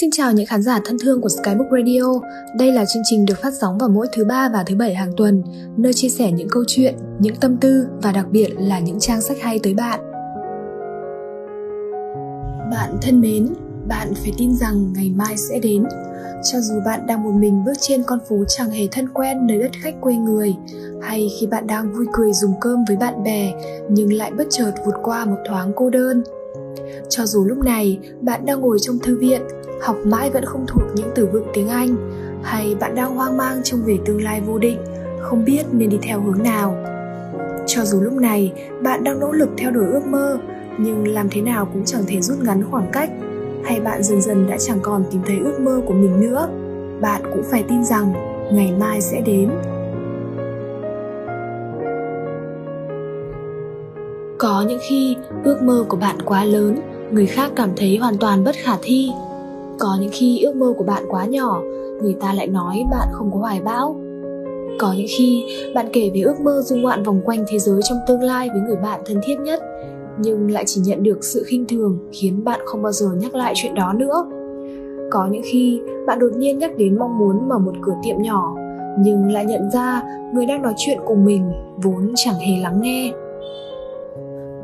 Xin chào những khán giả thân thương của Skybook Radio. Đây là chương trình được phát sóng vào mỗi thứ ba và thứ bảy hàng tuần, nơi chia sẻ những câu chuyện, những tâm tư và đặc biệt là những trang sách hay tới bạn. Bạn thân mến, bạn phải tin rằng ngày mai sẽ đến. Cho dù bạn đang một mình bước trên con phố chẳng hề thân quen nơi đất khách quê người, hay khi bạn đang vui cười dùng cơm với bạn bè nhưng lại bất chợt vụt qua một thoáng cô đơn. Cho dù lúc này bạn đang ngồi trong thư viện học mãi vẫn không thuộc những từ vựng tiếng Anh hay bạn đang hoang mang trong về tương lai vô định, không biết nên đi theo hướng nào. Cho dù lúc này bạn đang nỗ lực theo đuổi ước mơ, nhưng làm thế nào cũng chẳng thể rút ngắn khoảng cách, hay bạn dần dần đã chẳng còn tìm thấy ước mơ của mình nữa, bạn cũng phải tin rằng ngày mai sẽ đến. Có những khi ước mơ của bạn quá lớn, người khác cảm thấy hoàn toàn bất khả thi. Có những khi ước mơ của bạn quá nhỏ người ta lại nói bạn không có hoài bão. Có những khi bạn kể về ước mơ dung ngoạn vòng quanh thế giới trong tương lai với người bạn thân thiết nhất nhưng lại chỉ nhận được sự khinh thường khiến bạn không bao giờ nhắc lại chuyện đó nữa. Có những khi bạn đột nhiên nhắc đến mong muốn mở một cửa tiệm nhỏ nhưng lại nhận ra người đang nói chuyện cùng mình vốn chẳng hề lắng nghe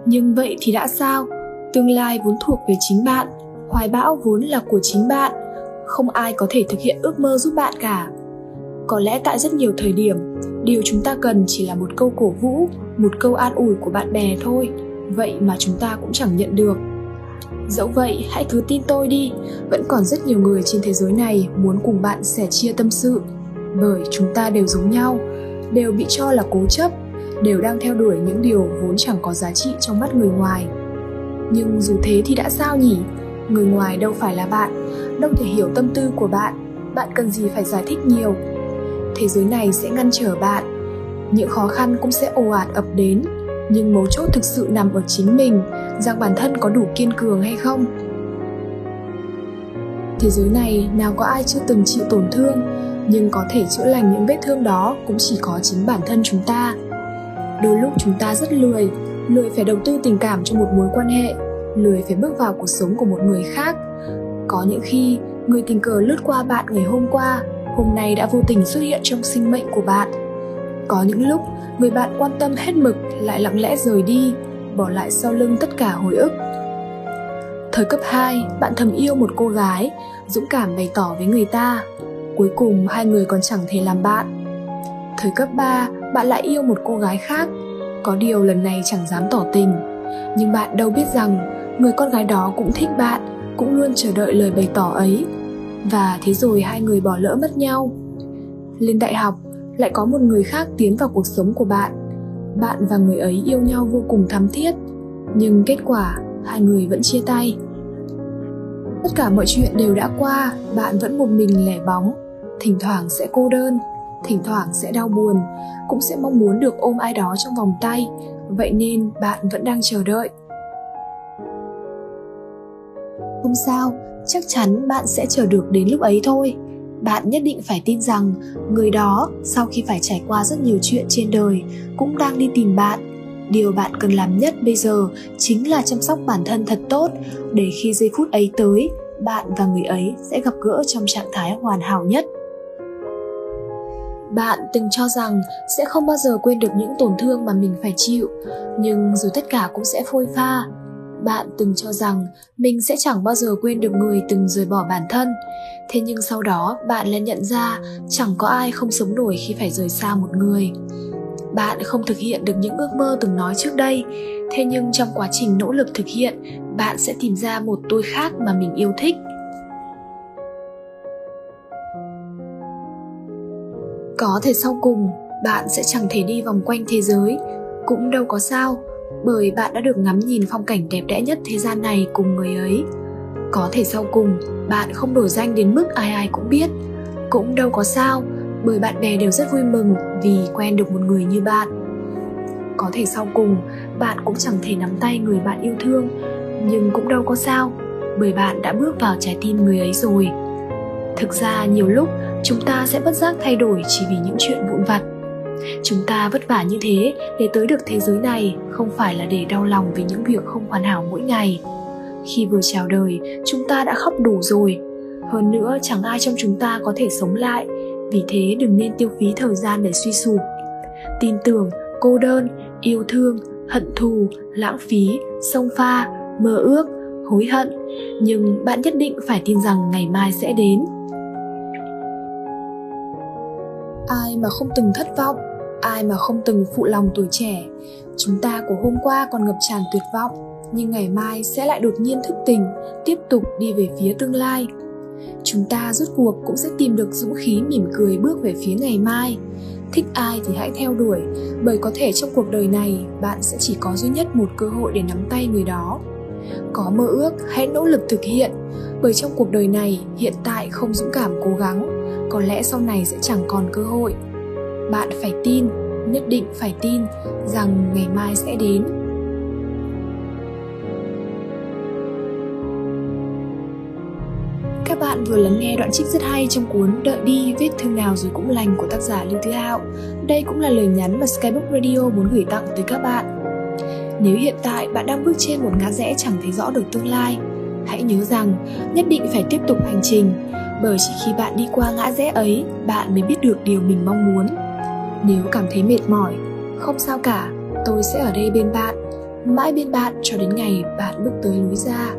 nhưng vậy thì đã sao? Tương lai vốn thuộc về chính bạn, hoài bão vốn là của chính bạn. Không ai có thể thực hiện ước mơ giúp bạn cả. Có lẽ tại rất nhiều thời điểm, điều chúng ta cần chỉ là một câu cổ vũ, một câu an ủi của bạn bè thôi. Vậy mà chúng ta cũng chẳng nhận được. Dẫu vậy, hãy cứ tin tôi đi. Vẫn còn rất nhiều người trên thế giới này muốn cùng bạn sẻ chia tâm sự. Bởi chúng ta đều giống nhau, đều bị cho là cố chấp đều đang theo đuổi những điều vốn chẳng có giá trị trong mắt người ngoài. Nhưng dù thế thì đã sao nhỉ? Người ngoài đâu phải là bạn, đâu thể hiểu tâm tư của bạn. Bạn cần gì phải giải thích nhiều? Thế giới này sẽ ngăn trở bạn. Những khó khăn cũng sẽ ồ ạt ập đến. Nhưng mấu chốt thực sự nằm ở chính mình. Rằng bản thân có đủ kiên cường hay không? Thế giới này, nào có ai chưa từng chịu tổn thương. Nhưng có thể chữa lành những vết thương đó cũng chỉ có chính bản thân chúng ta đôi lúc chúng ta rất lười. Lười phải đầu tư tình cảm cho một mối quan hệ. Lười phải bước vào cuộc sống của một người khác. Có những khi người tình cờ lướt qua bạn ngày hôm qua hôm nay đã vô tình xuất hiện trong sinh mệnh của bạn. Có những lúc người bạn quan tâm hết mực lại lặng lẽ rời đi bỏ lại sau lưng tất cả hồi ức. Thời cấp 2, bạn thầm yêu một cô gái dũng cảm bày tỏ với người ta. Cuối cùng hai người còn chẳng thể làm bạn. Thời cấp 3, bạn lại yêu một cô gái khác. Có điều lần này chẳng dám tỏ tình. Nhưng bạn đâu biết rằng, người con gái đó cũng thích bạn, cũng luôn chờ đợi lời bày tỏ ấy. Và thế rồi hai người bỏ lỡ mất nhau. Lên đại học, lại có một người khác tiến vào cuộc sống của bạn. Bạn và người ấy yêu nhau vô cùng thắm thiết. Nhưng kết quả, hai người vẫn chia tay. Tất cả mọi chuyện đều đã qua, bạn vẫn một mình lẻ bóng. Thỉnh thoảng sẽ cô đơn thỉnh thoảng sẽ đau buồn, cũng sẽ mong muốn được ôm ai đó trong vòng tay. Vậy nên bạn vẫn đang chờ đợi. Không sao, chắc chắn bạn sẽ chờ được đến lúc ấy thôi. Bạn nhất định phải tin rằng người đó sau khi phải trải qua rất nhiều chuyện trên đời cũng đang đi tìm bạn. Điều bạn cần làm nhất bây giờ chính là chăm sóc bản thân thật tốt, để khi giây phút ấy tới, bạn và người ấy sẽ gặp gỡ trong trạng thái hoàn hảo nhất bạn từng cho rằng sẽ không bao giờ quên được những tổn thương mà mình phải chịu, nhưng rồi tất cả cũng sẽ phôi pha. Bạn từng cho rằng mình sẽ chẳng bao giờ quên được người từng rời bỏ bản thân. Thế nhưng sau đó, bạn lại nhận ra chẳng có ai không sống nổi khi phải rời xa một người. Bạn không thực hiện được những ước mơ từng nói trước đây, thế nhưng trong quá trình nỗ lực thực hiện, bạn sẽ tìm ra một tôi khác mà mình yêu thích. Có thể sau cùng, bạn sẽ chẳng thể đi vòng quanh thế giới. Cũng đâu có sao, bởi bạn đã được ngắm nhìn phong cảnh đẹp đẽ nhất thế gian này cùng người ấy. Có thể sau cùng, bạn không nổi danh đến mức ai ai cũng biết. Cũng đâu có sao, bởi bạn bè đều rất vui mừng vì quen được một người như bạn. Có thể sau cùng, bạn cũng chẳng thể nắm tay người bạn yêu thương. Nhưng cũng đâu có sao, bởi bạn đã bước vào trái tim người ấy rồi. Thực ra nhiều lúc chúng ta sẽ bất giác thay đổi chỉ vì những chuyện vụn vặt. Chúng ta vất vả như thế để tới được thế giới này không phải là để đau lòng vì những việc không hoàn hảo mỗi ngày. Khi vừa chào đời, chúng ta đã khóc đủ rồi. Hơn nữa, chẳng ai trong chúng ta có thể sống lại. Vì thế, đừng nên tiêu phí thời gian để suy sụp. Tin tưởng, cô đơn, yêu thương, hận thù, lãng phí sông pha, mơ ước, hối hận. Nhưng bạn nhất định phải tin rằng ngày mai sẽ đến. Ai mà không từng thất vọng, ai mà không từng phụ lòng tuổi trẻ. Chúng ta của hôm qua còn ngập tràn tuyệt vọng, nhưng ngày mai sẽ lại đột nhiên thức tỉnh, tiếp tục đi về phía tương lai. Chúng ta rút cuộc cũng sẽ tìm được dũng khí mỉm cười bước về phía ngày mai. Thích ai thì hãy theo đuổi, bởi có thể trong cuộc đời này, bạn sẽ chỉ có duy nhất một cơ hội để nắm tay người đó. Có mơ ước, hãy nỗ lực thực hiện, bởi trong cuộc đời này, hiện tại không dũng cảm cố gắng có lẽ sau này sẽ chẳng còn cơ hội bạn phải tin nhất định phải tin rằng ngày mai sẽ đến Các bạn vừa lắng nghe đoạn trích rất hay trong cuốn Đợi đi, viết thư nào rồi cũng lành của tác giả Lưu Thư Hạo. Đây cũng là lời nhắn mà Skybook Radio muốn gửi tặng tới các bạn. Nếu hiện tại bạn đang bước trên một ngã rẽ chẳng thấy rõ được tương lai, hãy nhớ rằng nhất định phải tiếp tục hành trình, bởi chỉ khi bạn đi qua ngã rẽ ấy, bạn mới biết được điều mình mong muốn. Nếu cảm thấy mệt mỏi, không sao cả, tôi sẽ ở đây bên bạn, mãi bên bạn cho đến ngày bạn bước tới lối ra